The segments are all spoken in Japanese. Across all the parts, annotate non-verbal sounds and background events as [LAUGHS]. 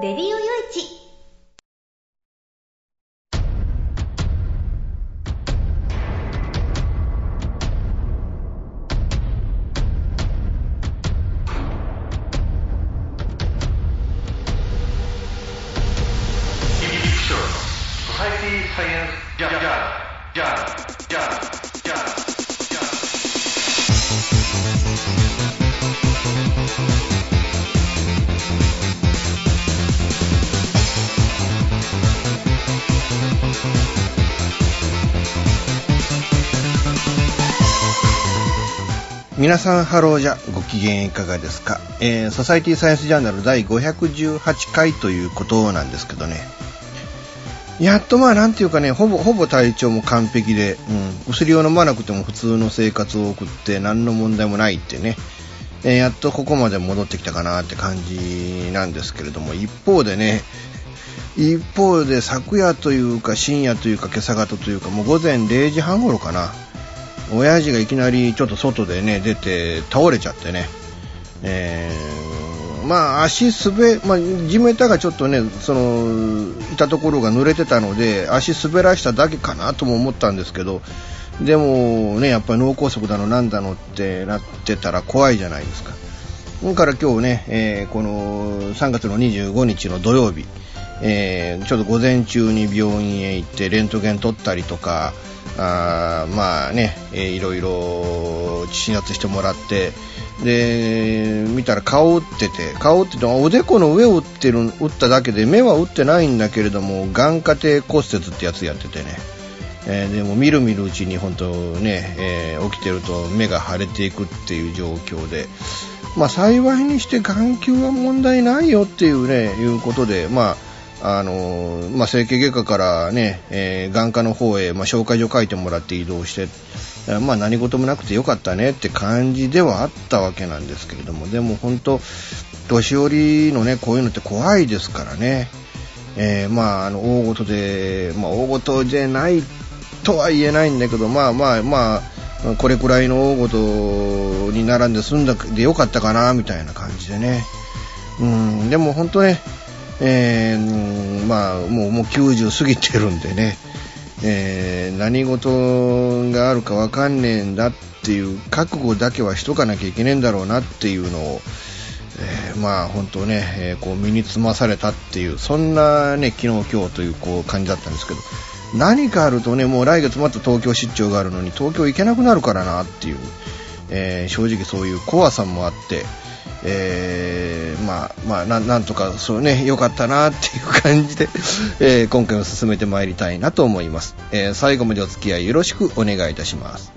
レディオよいち皆さんハローじゃ。ご機嫌いかがですか、えー、ソサイティサイエンスジャーナル第518回ということなんですけどね。やっとまあなんていうかねほぼほぼ体調も完璧で、うん、薬を飲まなくても普通の生活を送って何の問題もないってね、えー、やっとここまで戻ってきたかなって感じなんですけれども一方でね一方で昨夜というか深夜というか今朝方というかもう午前0時半頃かな。親父がいきなりちょっと外でね出て倒れちゃってね、えー、まあ足滑、まあ、地面がちょっとねそのいたところが濡れてたので足滑らしただけかなとも思ったんですけどでもねやっぱり脳梗塞だのなんだのってなってたら怖いじゃないですか。だから今日ね、えー、この3月の25日の土曜日、えー、ちょっと午前中に病院へ行ってレントゲン取ったりとかあまあね、えー、いろいろ診察してもらってで見たら顔打ってて顔打ってておでこの上を打ってる打っただけで目は打ってないんだけれども眼下底骨折ってやつやっててね、えー、でも見る見るうちに本当ね、えー、起きてると目が腫れていくっていう状況で、まあ、幸いにして眼球は問題ないよっていうねいうことでまああのまあ、整形外科からね、えー、眼科の方へ、まあ、紹介状書いてもらって移動して、まあ、何事もなくてよかったねって感じではあったわけなんですけれども、でも本当、年寄りのね、こういうのって怖いですからね、えー、まあ、あの、大事で、まあ、大事でないとは言えないんだけど、まあまあまあ、これくらいの大事に並んで済んだでよかったかな、みたいな感じでね。うん、でも本当ね、えー、まあ、もうもう90過ぎてるんでね、えー、何事があるか分かんねえんだっていう覚悟だけはしとかなきゃいけねえんだろうなっていうのを、えー、まあ本当ね、え、こう身につまされたっていうそんなね昨日今日というこう感じだったんですけど何かあるとねもう来月また東京出張があるのに東京行けなくなるからなっていう、え、正直そういう怖さもあって、えー、まあ、まあな、なんとか、そうね、良かったなっていう感じで、[LAUGHS] えー、今回も進めてまいりたいなと思います。えー、最後までお付き合いよろしくお願いいたします。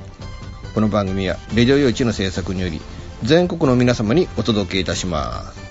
この番組は、レデオ用地の制作により、全国の皆様にお届けいたします。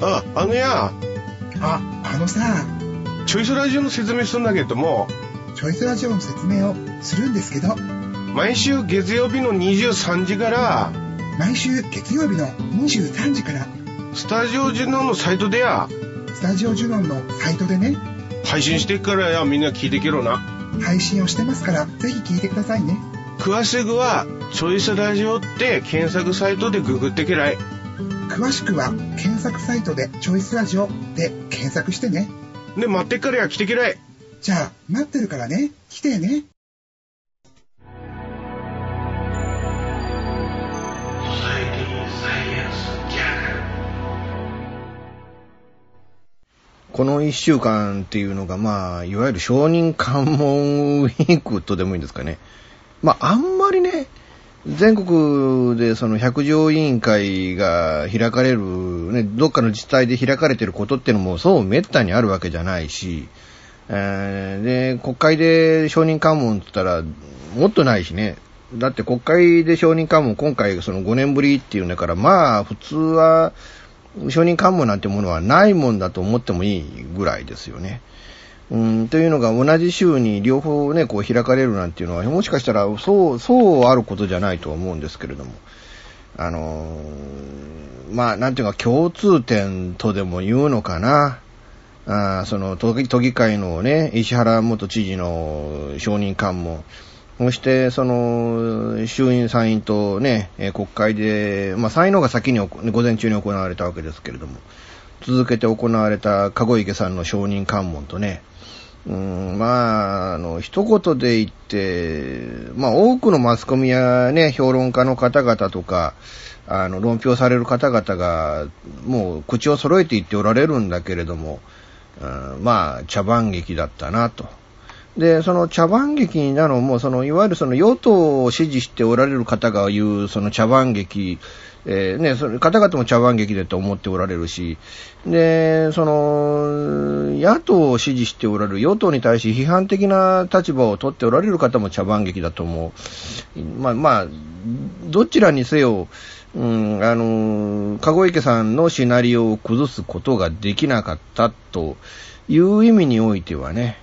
あ、あのや。あ、あのさ。チョイスラジオの説明するんだけども。チョイスラジオの説明をするんですけど。毎週月曜日の23時から。毎週月曜日の23時から。スタジオジュノンのサイトでや。スタジオジュノンのサイトでね。配信してっからや、みんな聞いてけろな。配信をしてますから、ぜひ聞いてくださいね。詳しくは、チョイスラジオって検索サイトでググってけらい。詳しくは検索サイトでチョイスラジオで検索してね。で、待ってっからや来てきれ。じゃあ、待ってるからね。来てね。この一週間っていうのが、まあ、いわゆる承認関門ウィークとでもいいんですかね。まあ、あんまりね、全国でその百条委員会が開かれる、ね、どっかの自治体で開かれてることっていうのもそう滅多にあるわけじゃないし、えー、で、国会で承認喚問って言ったら、もっとないしね。だって国会で承認喚問今回その5年ぶりっていうんだから、まあ普通は承認喚問なんてものはないもんだと思ってもいいぐらいですよね。うん、というのが同じ週に両方ね、こう開かれるなんていうのは、もしかしたらそう、そうあることじゃないと思うんですけれども。あのー、まあ、なんていうか共通点とでも言うのかな。あその都議会のね、石原元知事の承認喚問。そして、その、衆院参院とね、国会で、まあ、参院の方が先に午前中に行われたわけですけれども、続けて行われた籠池さんの承認喚問とね、うん、まあ、あの、一言で言って、まあ、多くのマスコミやね、評論家の方々とか、あの、論評される方々が、もう口を揃えて言っておられるんだけれども、うん、まあ、茶番劇だったなと。で、その茶番劇なのも、その、いわゆるその与党を支持しておられる方が言う、その茶番劇、えー、ね、それ、方々も茶番劇でと思っておられるし、で、その、野党を支持しておられる、与党に対し批判的な立場を取っておられる方も茶番劇だと思う。まあ、まあ、どちらにせよ、うん、あの、籠池さんのシナリオを崩すことができなかったという意味においてはね、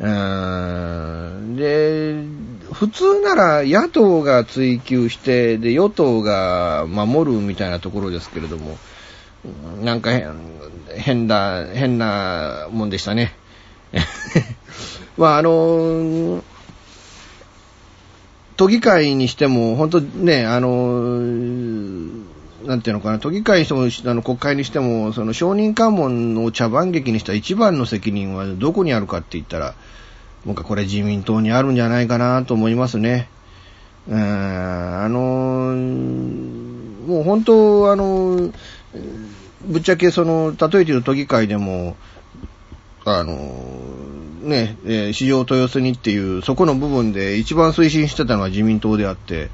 うんで、普通なら野党が追及して、で、与党が守るみたいなところですけれども、なんか変な、変なもんでしたね。[LAUGHS] まあ、あの、都議会にしても、本当ね、あの、なんていうのかな、都議会にしても、あの国会にしても、その承認喚問を茶番劇にした一番の責任はどこにあるかって言ったら、僕はこれ自民党にあるんじゃないかなと思いますね。うん、あのもう本当、あのぶっちゃけその、例えて言う都議会でも、あのね、え、市場豊洲にっていう、そこの部分で一番推進してたのは自民党であって、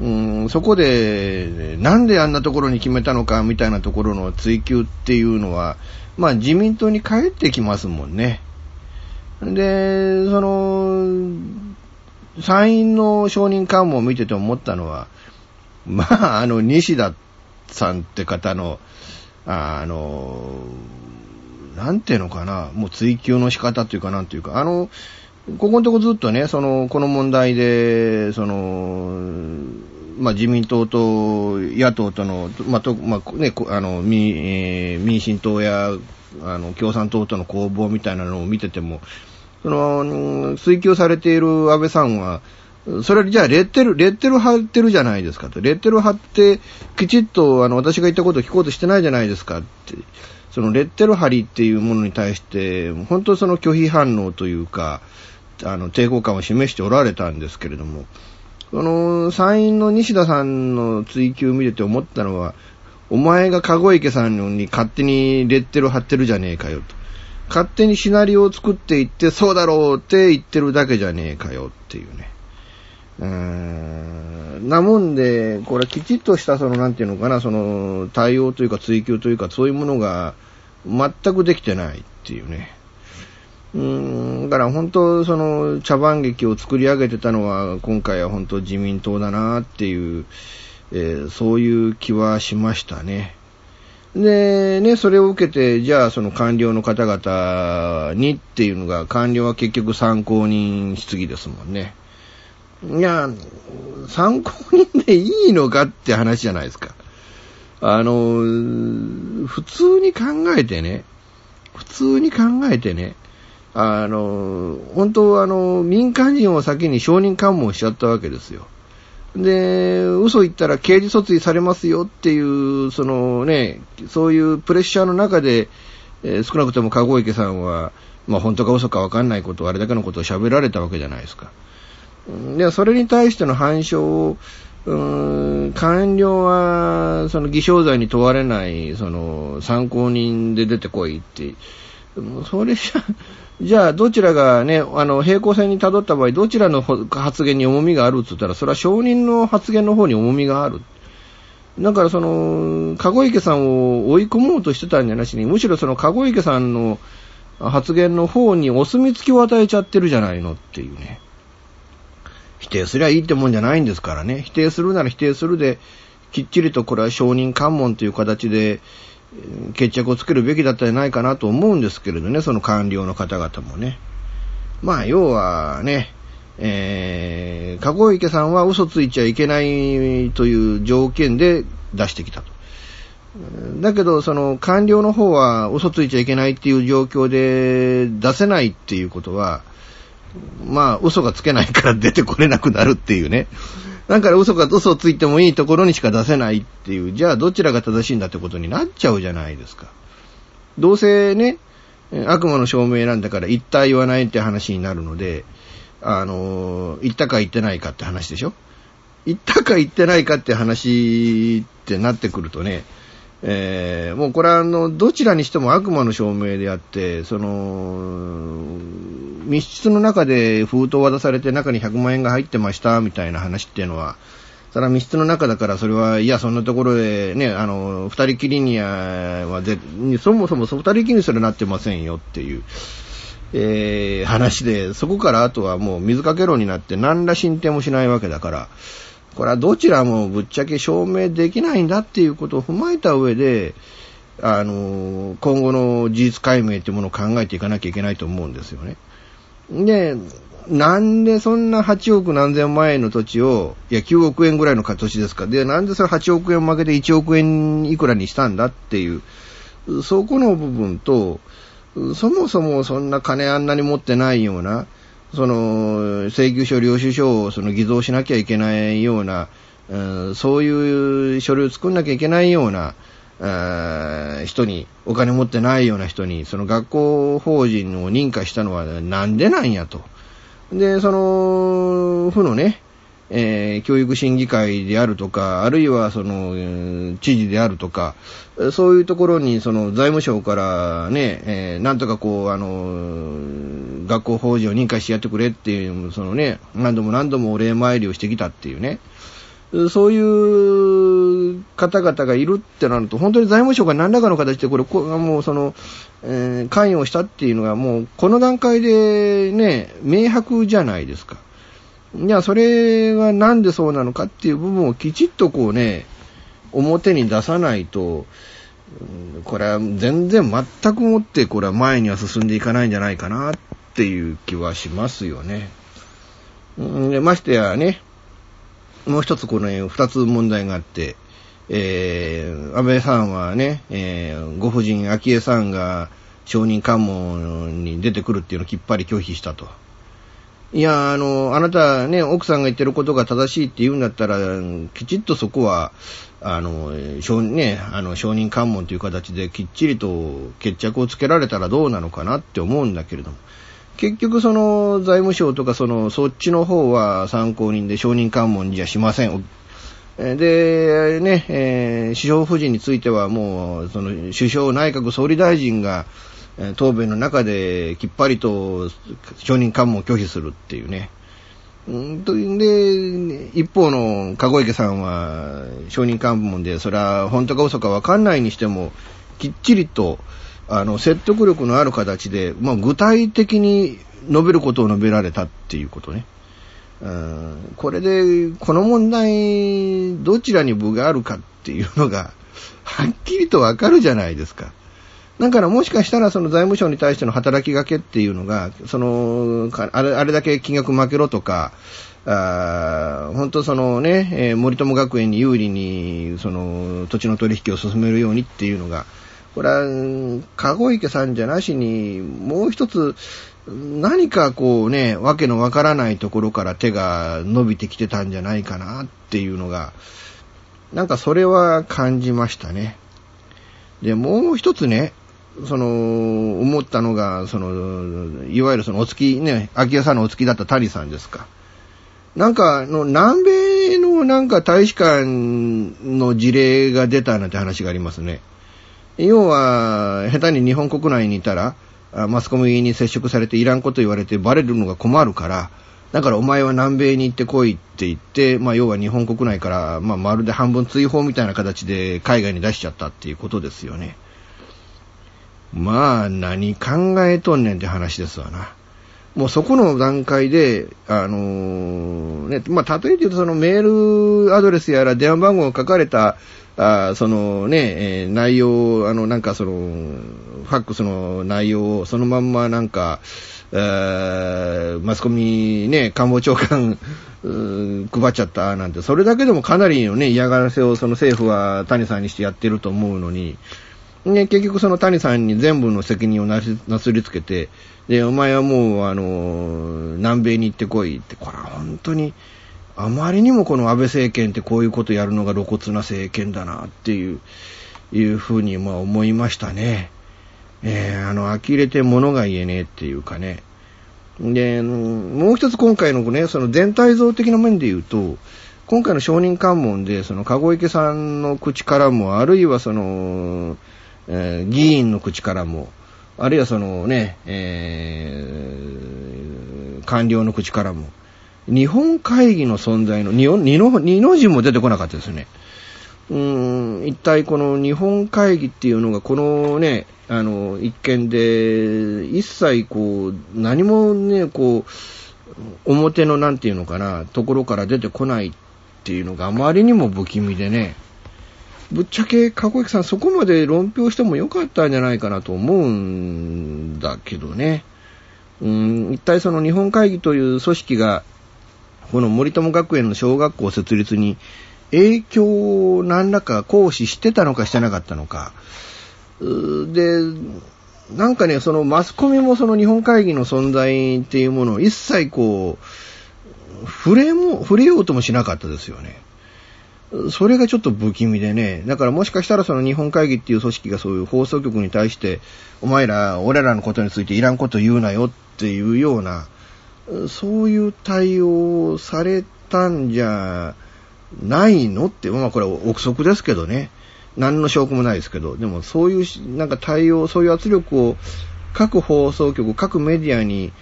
うん、そこで、なんであんなところに決めたのかみたいなところの追及っていうのは、まあ自民党に帰ってきますもんね。で、その、参院の承認喚問を見てて思ったのは、まあ、あの、西田さんって方の、あの、なんていうのかな、もう追及の仕方っていうかなんていうか、あの、ここのとこずっとね、その、この問題で、その、まあ、自民党と野党との、まあ、と、まあ、ね、あの、民、えー、民進党や、あの、共産党との攻防みたいなのを見てても、その、追及されている安倍さんは、それじゃあ、レッテル、レッテル貼ってるじゃないですかと。レッテル貼って、きちっと、あの、私が言ったことを聞こうとしてないじゃないですかって。その、レッテル貼りっていうものに対して、本当その拒否反応というか、あの、抵抗感を示しておられたんですけれども、その、参院の西田さんの追及を見てて思ったのは、お前が籠池さんに勝手にレッテル貼ってるじゃねえかよと。勝手にシナリオを作っていって、そうだろうって言ってるだけじゃねえかよっていうね。うーん。なもんで、これきちっとしたその、なんていうのかな、その、対応というか追求というか、そういうものが全くできてないっていうね。うん、だから本当、その、茶番劇を作り上げてたのは、今回は本当自民党だなっていう、えー、そういう気はしましたね。で、ね、それを受けて、じゃあその官僚の方々にっていうのが、官僚は結局参考人質疑ですもんね。いや、参考人でいいのかって話じゃないですか。あの、普通に考えてね、普通に考えてね、あの、本当はあの、民間人を先に承認喚問しちゃったわけですよ。で、嘘言ったら刑事訴追されますよっていう、そのね、そういうプレッシャーの中で、えー、少なくとも籠池さんは、まあ本当か嘘かわかんないことを、あれだけのことを喋られたわけじゃないですか。で、それに対しての反証を、うーん、官僚は、その偽証罪に問われない、その、参考人で出てこいって、それじゃ、じゃあ、どちらがね、あの、平行線に辿った場合、どちらの発言に重みがあるって言ったら、それは証人の発言の方に重みがある。だから、その、籠池さんを追い込もうとしてたんじゃなしに、むしろその籠池さんの発言の方にお墨付きを与えちゃってるじゃないのっていうね。否定すりゃいいってもんじゃないんですからね。否定するなら否定するで、きっちりとこれは証人喚問という形で、決着をつけるべきだったんじゃないかなと思うんですけれどね、その官僚の方々もね。まあ、要はね、えー、かご池さんは嘘ついちゃいけないという条件で出してきたと。だけど、その官僚の方は嘘ついちゃいけないっていう状況で出せないっていうことは、まあ、嘘がつけないから出てこれなくなるっていうね。だから嘘か嘘をついてもいいところにしか出せないっていう、じゃあどちらが正しいんだってことになっちゃうじゃないですか。どうせね、悪魔の証明なんだから言った言わないって話になるので、あの、言ったか言ってないかって話でしょ？言ったか言ってないかって話ってなってくるとね、えー、もうこれはあの、どちらにしても悪魔の証明であって、その、密室の中で封筒を渡されて中に100万円が入ってましたみたいな話っていうのは、それは密室の中だからそれは、いや、そんなところでね、あの、二人きりにはで、そもそも二人きりにすらなってませんよっていう、えー、話で、そこからあとはもう水かけ論になって何ら進展もしないわけだから、これはどちらもぶっちゃけ証明できないんだっていうことを踏まえた上で、あの、今後の事実解明っていうものを考えていかなきゃいけないと思うんですよね。で、なんでそんな8億何千万円の土地を、いや9億円ぐらいの土地ですか。で、なんでそれ8億円負けて1億円いくらにしたんだっていう、そこの部分と、そもそもそんな金あんなに持ってないような、その、請求書、領収書をその偽造しなきゃいけないような、うん、そういう書類を作んなきゃいけないような、人に、お金持ってないような人に、その学校法人を認可したのはなんでなんやと。で、その、負のね、えー、教育審議会であるとか、あるいはその、知事であるとか、そういうところにその財務省からね、えー、なんとかこう、あの、学校法人を認可してやってくれっていう、そのね、何度も何度もお礼参りをしてきたっていうね、そういう方々がいるってなると、本当に財務省が何らかの形でこれ、こもうその、えー、関与したっていうのがもう、この段階でね、明白じゃないですか。いや、それがなんでそうなのかっていう部分をきちっとこうね、表に出さないと、これは全然全くもってこれは前には進んでいかないんじゃないかなっていう気はしますよね。でましてやね、もう一つこの二つ問題があって、えー、安倍さんはね、えー、ご婦人、昭恵さんが証人喚問に出てくるっていうのをきっぱり拒否したと。いや、あの、あなたね、奥さんが言ってることが正しいって言うんだったら、きちっとそこは、あの、承ね、あの、承認喚問という形できっちりと決着をつけられたらどうなのかなって思うんだけれども、結局その財務省とかその、そっちの方は参考人で承認喚問じゃしません。で、ね、えー、首相夫人についてはもう、その、首相内閣総理大臣が、答弁の中できっぱりと承認喚問を拒否するっていうね。んで、一方の籠池さんは承認喚問で、それは本当か嘘かわかんないにしても、きっちりと、あの、説得力のある形で、まあ、具体的に述べることを述べられたっていうことね。うん、これで、この問題、どちらに部があるかっていうのが、はっきりとわかるじゃないですか。だからもしかしたらその財務省に対しての働きかけっていうのが、その、あれあれだけ金額負けろとか、あ本当そのね、えー、森友学園に有利に、その、土地の取引を進めるようにっていうのが、これは、籠池さんじゃなしに、もう一つ、何かこうね、わけのわからないところから手が伸びてきてたんじゃないかなっていうのが、なんかそれは感じましたね。で、もう一つね、その、思ったのが、その、いわゆるそのお月ね、秋屋さんのお月だった谷さんですか。なんか、の、南米のなんか大使館の事例が出たなんて話がありますね。要は、下手に日本国内にいたら、マスコミに接触されていらんこと言われてバレるのが困るから、だからお前は南米に行ってこいって言って、まあ要は日本国内から、まあまるで半分追放みたいな形で海外に出しちゃったっていうことですよね。まあ何考えとんねんって話ですわな。もうそこの段階で、あのー、ね、まあ例えて言うとそのメールアドレスやら電話番号が書かれたあそのね、えー、内容、あの、なんかその、ファックスの内容をそのまんまなんか、マスコミね、官房長官、[LAUGHS] 配っちゃったなんて、それだけでもかなりのね、嫌がらせをその政府は谷さんにしてやってると思うのに、ね、結局その谷さんに全部の責任をなすりつけて、で、お前はもう、あの、南米に行ってこいって、これは本当に、あまりにもこの安倍政権ってこういうことやるのが露骨な政権だなっていう、いうふうにまあ思いましたね。えー、あの、呆れて物が言えねえっていうかね。で、もう一つ今回のね、その全体像的な面で言うと、今回の承認喚問で、その、籠池さんの口からも、あるいはその、えー、議員の口からも、あるいはそのね、えー、官僚の口からも、日本会議の存在の二の、二の字も出てこなかったですね。うーん、一体この日本会議っていうのが、このね、あの、一見で、一切こう、何もね、こう、表のなんていうのかな、ところから出てこないっていうのがあまりにも不気味でね、ぶっちゃけ、かこいきさんそこまで論評してもよかったんじゃないかなと思うんだけどね。うん、一体その日本会議という組織がこの森友学園の小学校設立に影響を何らか行使してたのかしてなかったのか。で、なんかね、そのマスコミもその日本会議の存在っていうものを一切こう、触れも、触れようともしなかったですよね。それがちょっと不気味でね。だからもしかしたらその日本会議っていう組織がそういう放送局に対して、お前ら、俺らのことについていらんこと言うなよっていうような、そういう対応をされたんじゃないのって、まあこれは憶測ですけどね。何の証拠もないですけど、でもそういう、なんか対応、そういう圧力を各放送局、各メディアに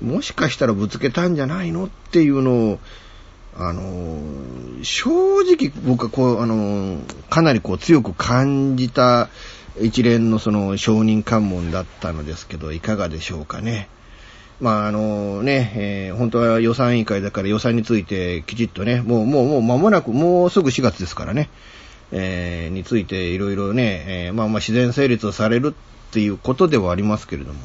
もしかしたらぶつけたんじゃないのっていうのを、あの、正直僕はこう、あの、かなりこう強く感じた一連のその承認喚問だったのですけど、いかがでしょうかね。まあ、あのね、えー、本当は予算委員会だから予算についてきちっとね、もう、もう、もう間もなく、もうすぐ4月ですからね、えー、についていろいろね、えー、まあまあ自然成立をされるっていうことではありますけれども、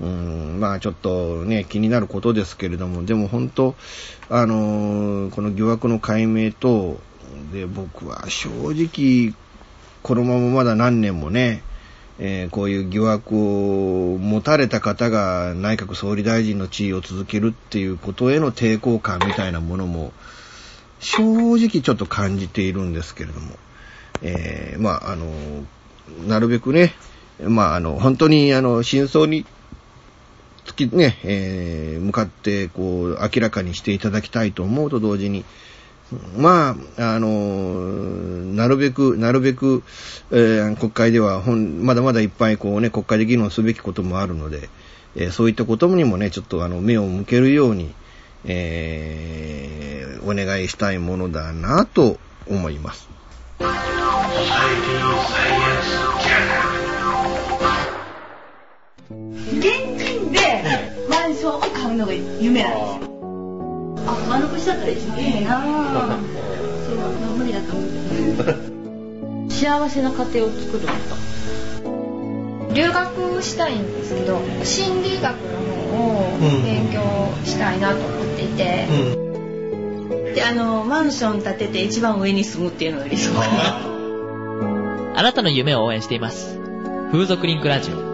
うん、まあちょっとね、気になることですけれども、でも本当、あのー、この疑惑の解明と、で、僕は正直、このまままだ何年もね、えー、こういう疑惑を持たれた方が内閣総理大臣の地位を続けるっていうことへの抵抗感みたいなものも、正直ちょっと感じているんですけれども、えー、まあ、あの、なるべくね、まあ、あの、本当に、あの、真相に、きね、えー、向かって、こう、明らかにしていただきたいと思うと同時に、まあ、あの、なるべく、なるべく、えー、国会では本、まだまだいっぱいこうね、国会で議論すべきこともあるので、えー、そういったことにもね、ちょっとあの、目を向けるように、えー、お願いしたいものだなと思います。現うのが夢なんですよ。あ、ったら一番いいな [LAUGHS] そう、無理だと思う。幸せな家庭を作ると。留学したいんですけど、心理学の方を勉強したいなと思っていて。うん、で、あの、マンション建てて一番上に住むっていうのが理想かな。[LAUGHS] あなたの夢を応援しています。風俗リンクラジオ。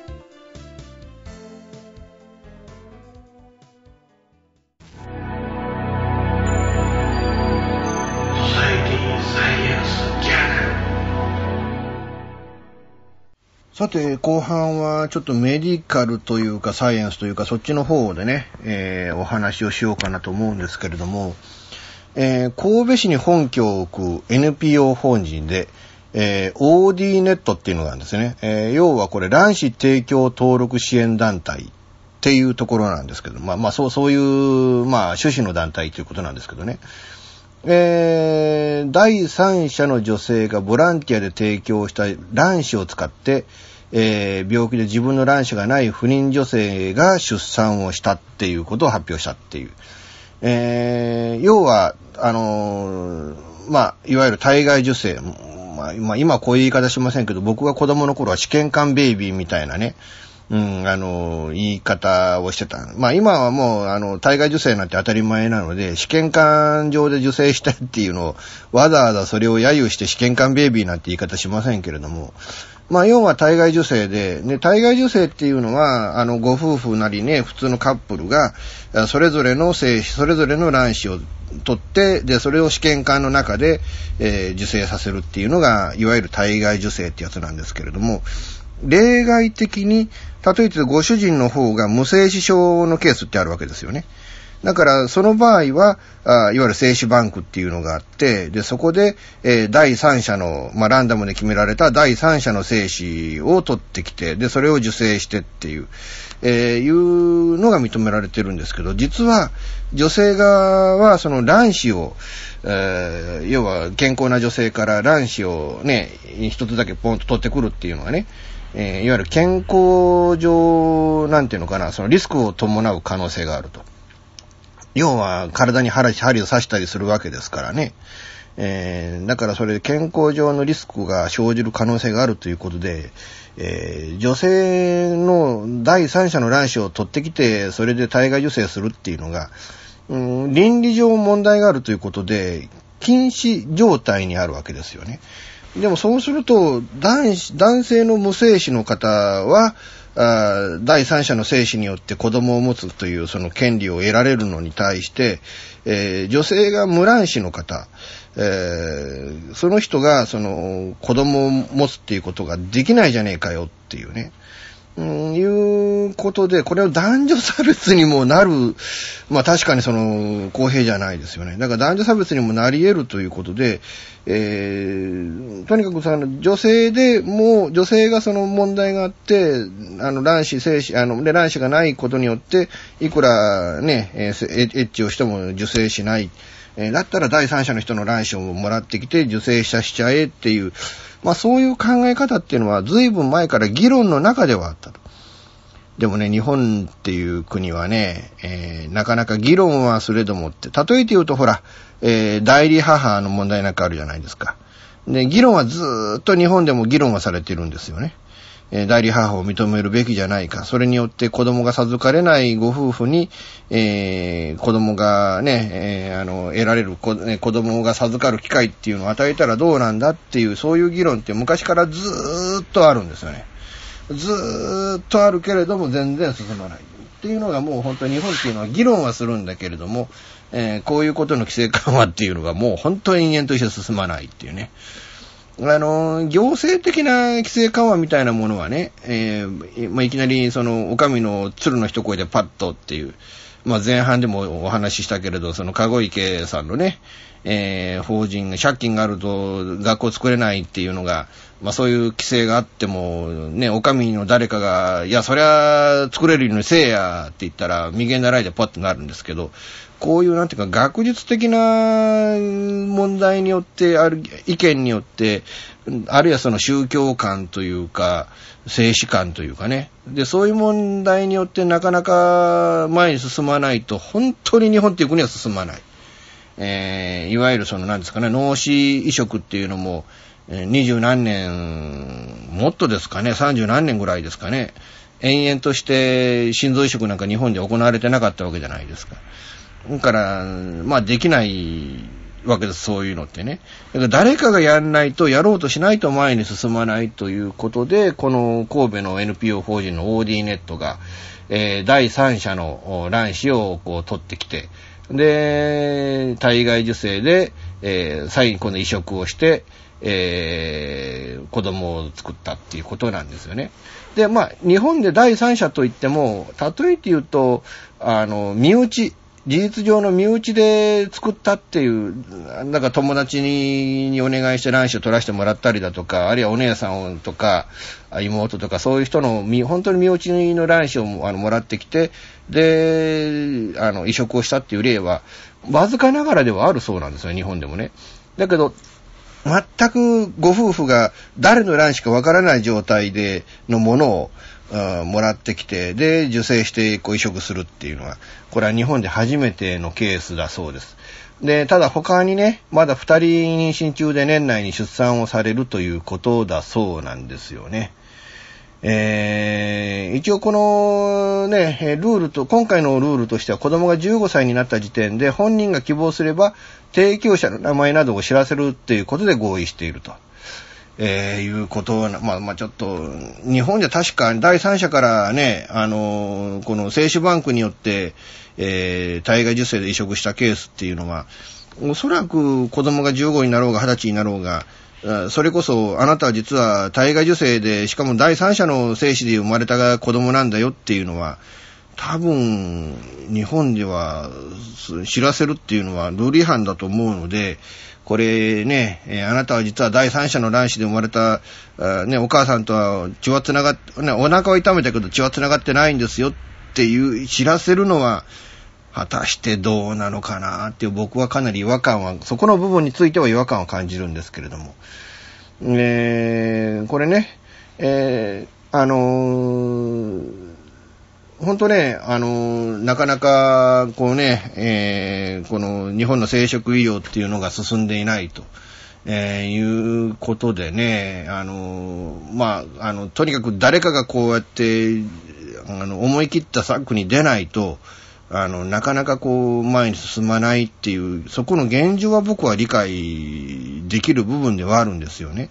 さて、後半はちょっとメディカルというかサイエンスというかそっちの方でね、えーお話をしようかなと思うんですけれども、えー神戸市に本拠を置く NPO 法人で、えー OD ネットっていうのがあるんですね。えー要はこれ卵子提供登録支援団体っていうところなんですけど、まあまあそう、そういう、まあ趣旨の団体ということなんですけどね。えー第三者の女性がボランティアで提供した卵子を使って、えー病気で自分の卵子がない不妊女性が出産をしたっていうことを発表したっていう。えー要は、あのーまあ、いわゆる体外受精、まあ、今、こういう言い方しませんけど、僕が子供の頃は試験管ベイビーみたいなね、うん、あの、言い方をしてた。まあ今はもう、あの、体外受精なんて当たり前なので、試験管上で受精したっていうのを、わざわざそれを揶揄して試験管ベイビーなんて言い方しませんけれども、まあ要は体外受精で、ね、体外受精っていうのは、あの、ご夫婦なりね、普通のカップルが、それぞれの精子、それぞれの卵子を取って、で、それを試験管の中で、えー受精させるっていうのが、いわゆる体外受精ってやつなんですけれども、例外的に、例えばご主人の方が無精子症のケースってあるわけですよね。だから、その場合は、あいわゆる精子バンクっていうのがあって、で、そこで、えー第三者の、まあ、ランダムで決められた第三者の精子を取ってきて、で、それを受精してっていう、えーいうのが認められてるんですけど、実は、女性側は、その卵子を、えー要は健康な女性から卵子をね、一つだけポンと取ってくるっていうのがね、えーいわゆる健康上、なんていうのかな、そのリスクを伴う可能性があると。要は体に針針を刺したりするわけですからね。えーだからそれ健康上のリスクが生じる可能性があるということで、えー女性の第三者の卵子を取ってきて、それで体外受精するっていうのが、うん倫理上問題があるということで、禁止状態にあるわけですよね。でもそうすると、男子男性の無精子の方は、あ第三者の精子によって子供を持つというその権利を得られるのに対して、えー女性が無卵子の方、えーその人がその子供を持つっていうことができないじゃねえかよっていうね。うん、いうことで、これを男女差別にもなる、まあ確かにその公平じゃないですよね。だから男女差別にもなり得るということで、えーとにかくその女性でもう女性がその問題があって、あの卵子、精子、あの、で卵子がないことによって、いくらね、えーエエッチをしても受精しない。えーだったら第三者の人の卵子をもらってきて受精させちゃえっていう、まあそういう考え方っていうのは随分前から議論の中ではあったと。でもね、日本っていう国はね、えーなかなか議論はすれどもって、例えて言うとほら、えー代理母の問題なんかあるじゃないですか。で、議論はずーっと日本でも議論はされてるんですよね。え代理母を認めるべきじゃないか。それによって子供が授かれないご夫婦に、えー子供がね、えーあの、得られる子、ね子供が授かる機会っていうのを与えたらどうなんだっていう、そういう議論って昔からずーっとあるんですよね。ずーっとあるけれども全然進まない。っていうのがもう本当に日本っていうのは議論はするんだけれども、えーこういうことの規制緩和っていうのがもう本当に人間として進まないっていうね。あの、行政的な規制緩和みたいなものはね、えーまあ、いきなりその、お上の鶴の一声でパッとっていう、まあ、前半でもお話ししたけれど、その、籠池さんのね、えー、法人が借金があると学校作れないっていうのが、まあそういう規制があっても、ね、お上の誰かが、いや、そりゃ作れるようにせえやって言ったら、右げ習いでパッとなるんですけど、こういうなんていうか学術的な問題によって、ある意見によって、あるいはその宗教観というか、静止観というかね。で、そういう問題によってなかなか前に進まないと、本当に日本っていう国は進まない。えー、いわゆるその何ですかね、脳死移植っていうのも、二十何年、もっとですかね、三十何年ぐらいですかね、延々として心臓移植なんか日本で行われてなかったわけじゃないですか。だから、まあできないわけです、そういうのってね。だから誰かがやんないと、やろうとしないと前に進まないということで、この神戸の NPO 法人の OD ネットが、えー、第三者の卵子をこう取ってきて、で、体外受精で、えー、最後の移植をして、えー、子供を作ったっていうことなんですよね。で、まあ、日本で第三者といっても、例えて言うと、あの、身内、事実上の身内で作ったっていう、なんか友達にお願いして卵子を取らせてもらったりだとか、あるいはお姉さんとか、妹とか、そういう人の、本当に身内の卵子をあのもらってきて、で、あの、移植をしたっていう例は、わずかながらではあるそうなんですよ、日本でもね。だけど、全くご夫婦が誰の卵子かわからない状態でのものを、もらってきて、で、受精してこう移植するっていうのは、これは日本で初めてのケースだそうです。で、ただ他にね、まだ二人妊娠中で年内に出産をされるということだそうなんですよね。えー、一応このね、ルールと、今回のルールとしては子供が15歳になった時点で本人が希望すれば提供者の名前などを知らせるっていうことで合意していると。えー、いうことはまあまあちょっと、日本じゃ確か第三者からね、あのー、この精子バンクによって、えー、体外受精で移植したケースっていうのは、おそらく子供が15になろうが20歳になろうが、それこそあなたは実は体外受精で、しかも第三者の精子で生まれたが子供なんだよっていうのは、多分、日本では知らせるっていうのはルール違反だと思うので、これね、えー、あなたは実は第三者の卵子で生まれた、あね、お母さんとは血は繋がっ、ね、お腹を痛めたけど血は繋がってないんですよっていう、知らせるのは、果たしてどうなのかなっていう僕はかなり違和感は、そこの部分については違和感を感じるんですけれども。えー、これね、えー、あのー本当ね、あの、なかなか、こうね、えー、この日本の生殖医療っていうのが進んでいないと。えー、いうことでね、あの、まあ、あの、とにかく誰かがこうやって、あの、思い切った策に出ないと、あの、なかなかこう、前に進まないっていう、そこの現状は僕は理解できる部分ではあるんですよね。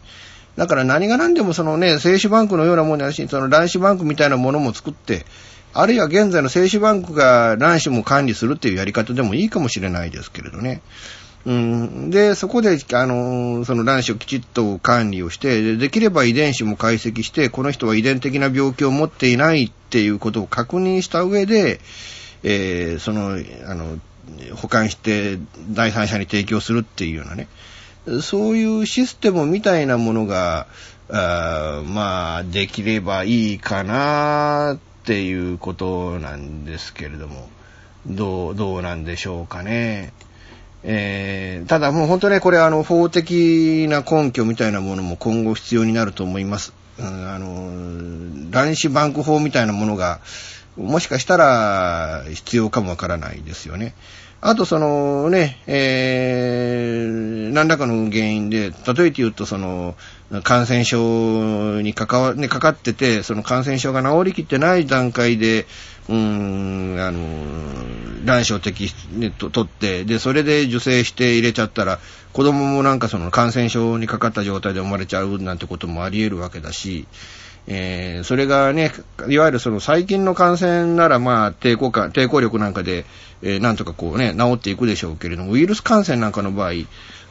だから何が何でもそのね、精子バンクのようなものだし、その卵子バンクみたいなものも作って、あるいは現在の精子バンクが卵子も管理するっていうやり方でもいいかもしれないですけれどね。うん、で、そこで、あの、その卵子をきちっと管理をして、できれば遺伝子も解析して、この人は遺伝的な病気を持っていないっていうことを確認した上で、えー、その、あの、保管して第三者に提供するっていうようなね、そういうシステムみたいなものが、あまあ、できればいいかなっていうことなんですけれども、どう、どうなんでしょうかね。えー、ただもう本当ね、これあの、法的な根拠みたいなものも今後必要になると思います。うん、あの、卵子バンク法みたいなものが、もしかしたら必要かもわからないですよね。あとそのね、えー、何らかの原因で、例えて言うとその、感染症に関わ、ね、かかってて、その感染症が治りきってない段階で、うん、あの、卵子を摘、ね、と取って、で、それで受精して入れちゃったら、子供もなんかその感染症にかかった状態で生まれちゃうなんてこともあり得るわけだし、えー、それがね、いわゆるその細菌の感染ならまあ抵抗感、抵抗力なんかで、えー、なんとかこうね、治っていくでしょうけれども、ウイルス感染なんかの場合、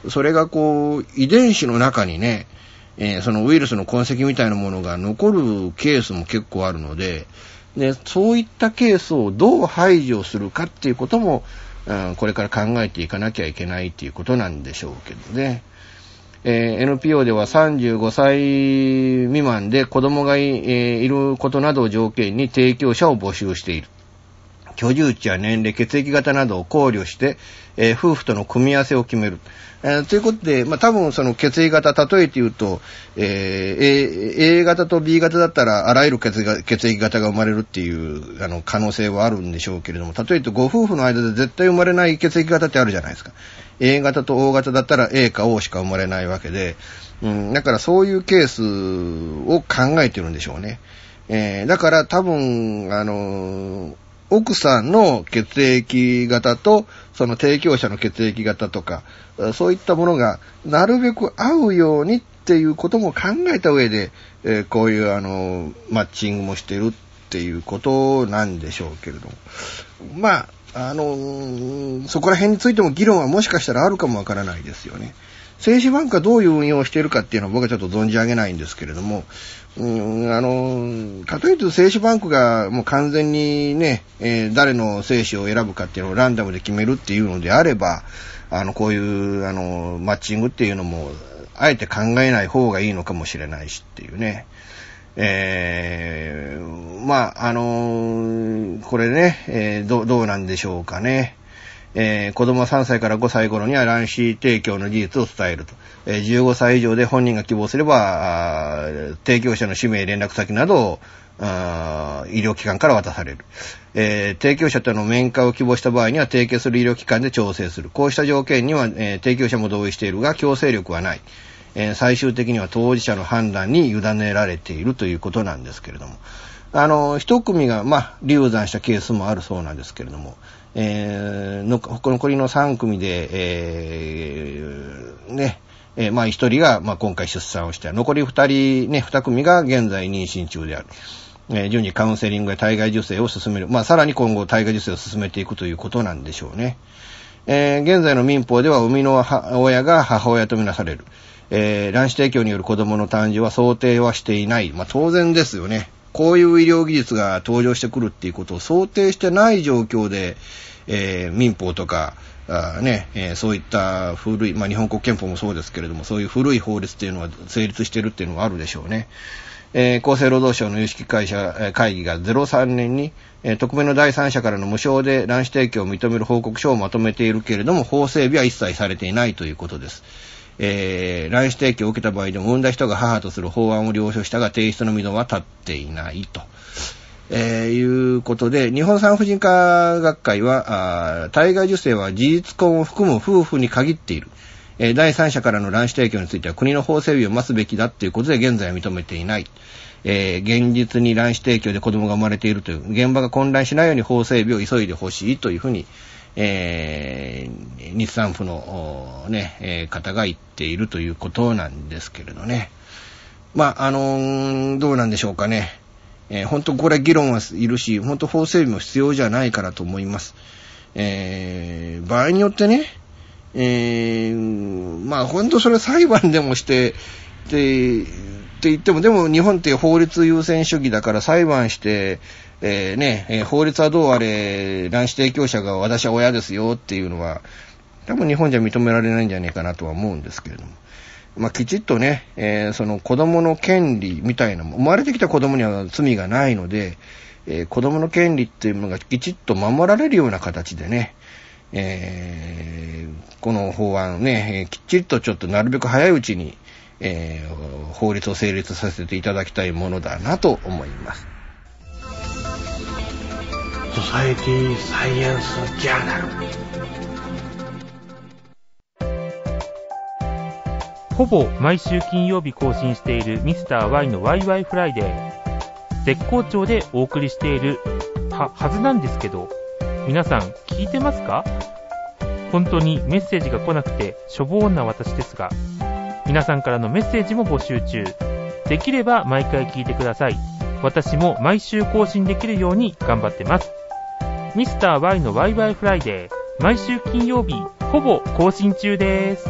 それがこう、遺伝子の中にね、えー、そのウイルスの痕跡みたいなものが残るケースも結構あるので、で、そういったケースをどう排除するかっていうことも、うん、これから考えていかなきゃいけないっていうことなんでしょうけどね。えー NPO では35歳未満で子供がい,、えーいることなどを条件に提供者を募集している。居住地や年齢、血液型などを考慮して、えー夫婦との組み合わせを決める。えーということで、まあ、多分その血液型、例えて言うと、えー A, A 型と B 型だったら、あらゆる血液が血液型が生まれるっていう、あの、可能性はあるんでしょうけれども、例えて言うとご夫婦の間で絶対生まれない血液型ってあるじゃないですか。A 型と O 型だったら A か O しか生まれないわけで、うん、だからそういうケースを考えてるんでしょうね。えーだから多分、あのー奥さんの血液型と、その提供者の血液型とか、そういったものがなるべく合うようにっていうことも考えた上で、えーこういうあの、マッチングもしてるっていうことなんでしょうけれども。まあ、あのそこら辺についても議論はもしかしたらあるかもわからないですよね。精子バンクがどういう運用をしているかっていうのは僕はちょっと存じ上げないんですけれども、うん、あの、例えば精子バンクがもう完全にね、えー誰の精子を選ぶかっていうのをランダムで決めるっていうのであれば、あの、こういう、あの、マッチングっていうのも、あえて考えない方がいいのかもしれないしっていうね。えー、まあ、あのこれね、えーどうどうなんでしょうかね。えー子供3歳から5歳頃には卵子提供の事実を伝えると。15歳以上で本人が希望すれば、提供者の氏名、連絡先などを、医療機関から渡される。えー提供者との面会を希望した場合には提携する医療機関で調整する。こうした条件には、えー提供者も同意しているが強制力はない。えー最終的には当事者の判断に委ねられているということなんですけれども。あの、一組が、まあ、流産したケースもあるそうなんですけれども、えー、残りの3組で、え、ね、えーまあ、一人が、まあ、今回出産をして、残り二人、ね、二組が現在妊娠中である。えー順次カウンセリングや体外受精を進める。まあ、さらに今後体外受精を進めていくということなんでしょうね。えー現在の民法では生みの母親が母親とみなされる。えー卵子提供による子供の誕生は想定はしていない。まあ、当然ですよね。こういう医療技術が登場してくるっていうことを想定してない状況で、えー民法とか、あね、えーそういった古い、まあ、日本国憲法もそうですけれども、そういう古い法律っていうのは成立してるっていうのはあるでしょうね。えー厚生労働省の有識会社えー会議が03年に、えー特命の第三者からの無償で卵子提供を認める報告書をまとめているけれども、法整備は一切されていないということです。えー卵子提供を受けた場合でも産んだ人が母とする法案を了承したが提出の見通は立っていないと。えーいうことで、日本産婦人科学会は、あ体外受精は事実婚を含む夫婦に限っている。えー第三者からの卵子提供については国の法整備を待つべきだということで現在は認めていない。えー現実に卵子提供で子供が生まれているという、現場が混乱しないように法整備を急いでほしいというふうに、えー日産婦の、ね、えー方が言っているということなんですけれどね。まあ、あのーどうなんでしょうかね。えー本当これ議論はいるし、本当法整備も必要じゃないかなと思います。えー場合によってね、えーまあ本当それ裁判でもして、で、って言っても、でも日本って法律優先主義だから裁判して、えーね、えー法律はどうあれ、卵子提供者が私は親ですよっていうのは、多分日本じゃ認められないんじゃないかなとは思うんですけれども。まあ、きちっとね、えーその子供の権利みたいなも、生まれてきた子供には罪がないので、えー子供の権利っていうのがきちっと守られるような形でね、えーこの法案ね、えーきっちりとちょっとなるべく早いうちに、えー法律を成立させていただきたいものだなと思います。ソサエティサイエンスジャーナルほぼ毎週金曜日更新しているミスター y のワイワイフライデー。絶好調でお送りしているは、はずなんですけど、皆さん聞いてますか？本当にメッセージが来なくてしょぼーんな私ですが、皆さんからのメッセージも募集中。できれば毎回聞いてください。私も毎週更新できるように頑張ってます。ミスター y のワイワイフライデー、毎週金曜日、ほぼ更新中です。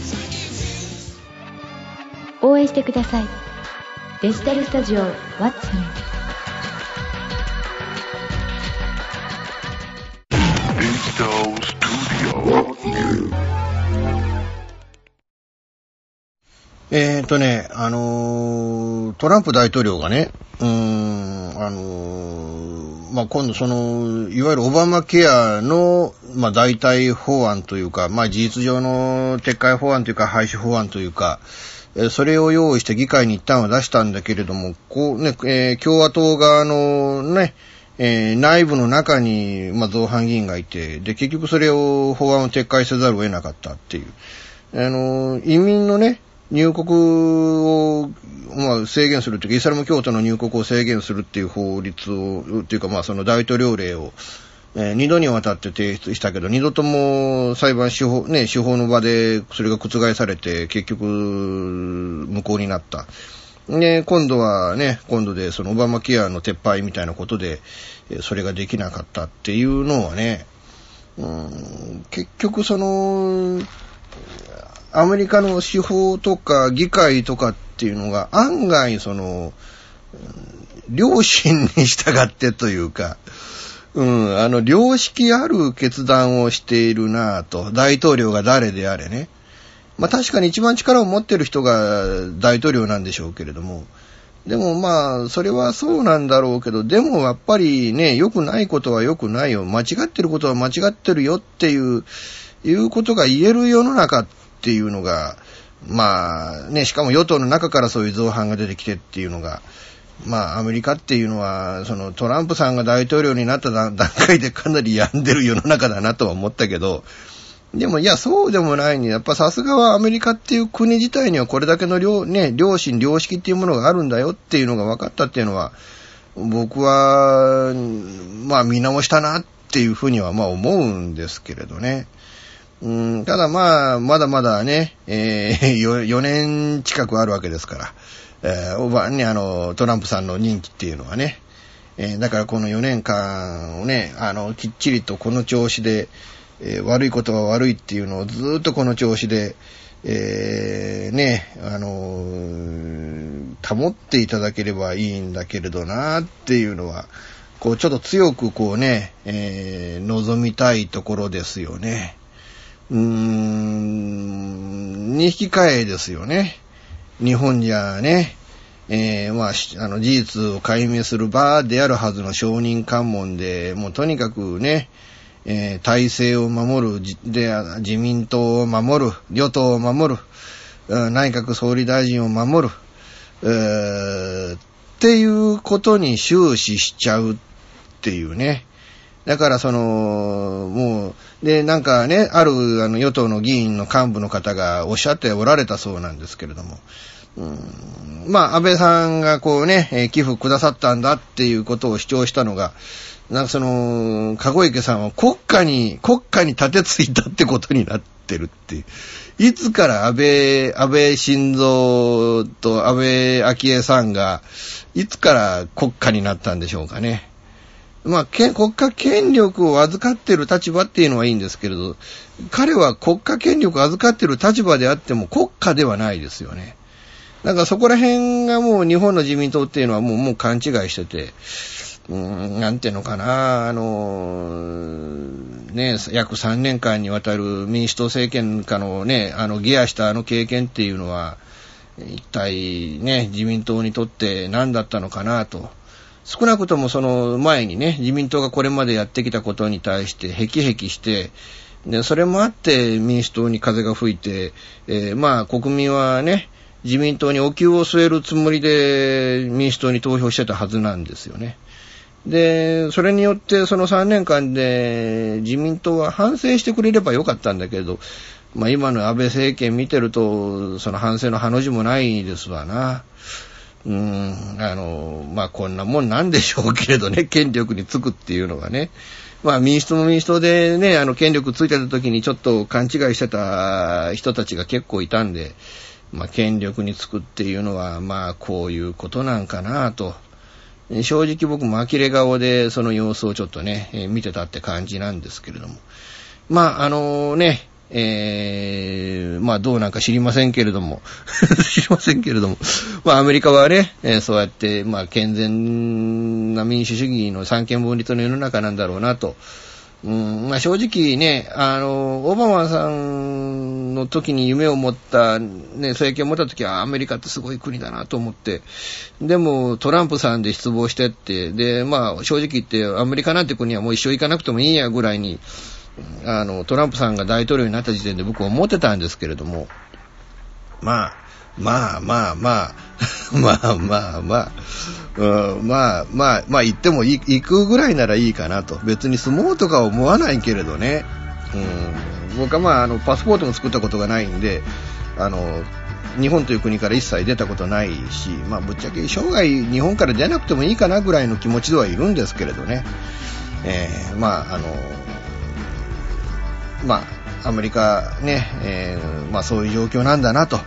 してください。デジタルスタジオ What's New えっ、ー、とね、あのー、トランプ大統領がね、うーん、あのー、まあ、今度その、いわゆるオバマケアの、まあ、代替法案というか、まあ、事実上の撤回法案というか、廃止法案というか、それを用意して議会に一旦は出したんだけれども、こうね、え共和党側のね、えー、内部の中に、まあ、造反議員がいて、で、結局それを、法案を撤回せざるを得なかったっていう。あの、移民のね、入国を、まあ、制限するというか、イスラム教徒の入国を制限するっていう法律を、っていうか、まあ、その大統領令を、えー、二度にわたって提出したけど、二度とも裁判司法、ね、司法の場でそれが覆されて、結局、無効になった。で、今度はね、今度でそのオバマケアの撤廃みたいなことで、それができなかったっていうのはね、うん、結局その、アメリカの司法とか議会とかっていうのが案外その、良心に従ってというか、うん、あの、良識ある決断をしているなぁと、大統領が誰であれね。まあ確かに一番力を持ってる人が大統領なんでしょうけれども、でもまあ、それはそうなんだろうけど、でもやっぱりね、良くないことは良くないよ。間違ってることは間違ってるよっていう、いうことが言える世の中っていうのが、まあね、しかも与党の中からそういう造反が出てきてっていうのが、まあアメリカっていうのは、そのトランプさんが大統領になった段階でかなり病んでる世の中だなとは思ったけど、でも、いや、そうでもないに、やっぱさすがはアメリカっていう国自体にはこれだけの良、ね、良心、良識っていうものがあるんだよっていうのが分かったっていうのは、僕は、まあ見直したなっていうふうにはまあ思うんですけれどね。うん、ただまあ、まだまだね、えー、4年近くあるわけですから、えー、おば、ね、あの、トランプさんの任期っていうのはね、えー、だからこの4年間をね、あの、きっちりとこの調子で、えー、悪いことは悪いっていうのをずっとこの調子で、えー、ね、あの、保っていただければいいんだけれどなっていうのは、こうちょっと強くこうね、え、望みたいところですよね。うーん、に引き換えですよね。日本じゃね、えー、まあ、あの、事実を解明する場であるはずの承認喚問で、もうとにかくね、えー、体制を守る、で、自民党を守る、与党を守る、内閣総理大臣を守る、えー、っていうことに終始しちゃうっていうね。だからその、もう、で、なんかね、あるあの与党の議員の幹部の方がおっしゃっておられたそうなんですけれども、うん、まあ、安倍さんがこうね、え、寄付くださったんだっていうことを主張したのが、なんかその、籠池さんは国家に、国家に立てついたってことになってるっていう。いつから安倍、安倍晋三と安倍昭恵さんが、いつから国家になったんでしょうかね。まあ、国家権力を預かってる立場っていうのはいいんですけれど、彼は国家権力を預かってる立場であっても国家ではないですよね。なんかそこら辺がもう日本の自民党っていうのはもうもう勘違いしてて、うん、なんていうのかな、あの、ね、約3年間にわたる民主党政権下のね、あの、ギアしたあの経験っていうのは、一体ね、自民党にとって何だったのかなと。少なくともその前にね、自民党がこれまでやってきたことに対して、へきへきして、で、それもあって民主党に風が吹いて、えー、まあ国民はね、自民党にお灸を据えるつもりで民主党に投票してたはずなんですよね。で、それによってその3年間で自民党は反省してくれればよかったんだけど、まあ今の安倍政権見てると、その反省のハの字もないですわな。うーん、あの、まあ、こんなもんなんでしょうけれどね、権力につくっていうのがね。まあ、民主党も民主党でね、あの、権力ついてた時にちょっと勘違いしてた人たちが結構いたんで、まあ、権力につくっていうのは、まあ、こういうことなんかなと。正直僕も呆れ顔でその様子をちょっとね、えー見てたって感じなんですけれども。まあ、あのね、えー、まあどうなんか知りませんけれども、[LAUGHS] 知りませんけれども、まあアメリカはね、えーそうやって、まあ健全な民主主義の三権分立の世の中なんだろうなと。うん、まあ正直ね、あの、オバマさんの時に夢を持った、ね、政権を持った時はアメリカってすごい国だなと思って、でもトランプさんで失望してって、で、まあ正直言ってアメリカなんて国はもう一生行かなくてもいいやぐらいに、あの、トランプさんが大統領になった時点で僕は思ってたんですけれども、まあ、まあまあまあ、[LAUGHS] まあまあまあ、うんまあまあ、まあ行っても行くぐらいならいいかなと。別に住もうとか思わないけれどね。うん、僕はまあ、あの、パスポートも作ったことがないんで、あの、日本という国から一切出たことないし、まあぶっちゃけ生涯日本から出なくてもいいかなぐらいの気持ちではいるんですけれどね。えーまああの、まあ、アメリカね、えーまあそういう状況なんだなと。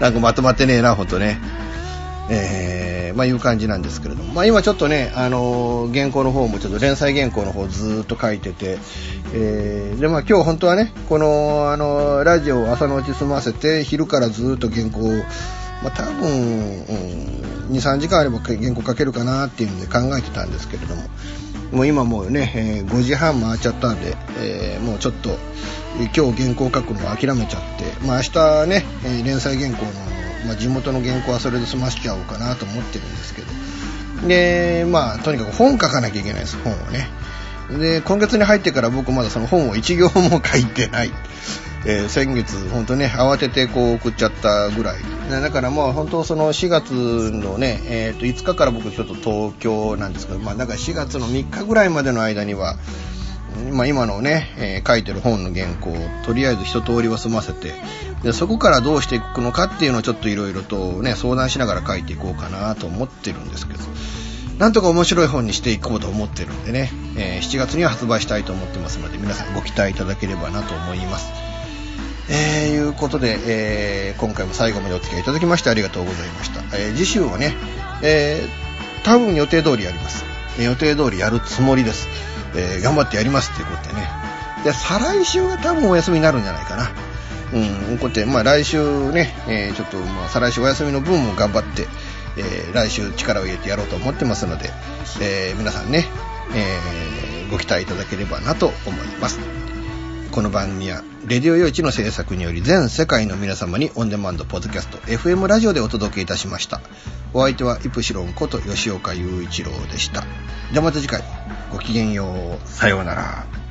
なんかまとまってねえな、ほんとね。えー、まあいう感じなんですけれども。まあ今ちょっとね、あのー原稿の方もちょっと連載原稿の方ずーっと書いてて、えー、でまあ今日本当はね、この、あのーラジオを朝のうち済ませて、昼からずーっと原稿を、まあ多分、うん、2、3時間あれば原稿書けるかなっていうんで考えてたんですけれども、もう今もうね、えー5時半回っちゃったんで、えーもうちょっと、今日原稿書くの諦めちゃって、まあ明日ね、連載原稿の、まあ地元の原稿はそれで済ましちゃおうかなと思ってるんですけど、で、まあとにかく本書かなきゃいけないです、本をね。で、今月に入ってから僕まだその本を一行も書いてない。えー先月、本当ね、慌ててこう送っちゃったぐらい。だからまあ本当その4月のね、えーと5日から僕ちょっと東京なんですけど、まあだから4月の3日ぐらいまでの間には、まあ、今のね、えー書いてる本の原稿をとりあえず一通りは済ませて、でそこからどうしていくのかっていうのをちょっといろいろとね、相談しながら書いていこうかなと思ってるんですけど、なんとか面白い本にしていこうと思ってるんでね、えー7月には発売したいと思ってますので、皆さんご期待いただければなと思います。えー、いうことで、えー今回も最後までお付き合いいただきましてありがとうございました。えー次週はね、えー多分予定通りやります。予定通りやるつもりです。えー頑張ってやりますっていうことでね。で、再来週が多分お休みになるんじゃないかな。うん、こうやって、まあ来週ね、えーちょっと、まあ再来週お休みの分も頑張って、えー来週力を入れてやろうと思ってますので、え皆さんね、えご期待いただければなと思います。この番組は、レディオ用地の制作により全世界の皆様にオンデマンドポッドキャスト、FM ラジオでお届けいたしました。お相手はイプシロンこと吉岡雄一郎でした。じゃあまた次回、ごきげんよう。さようなら。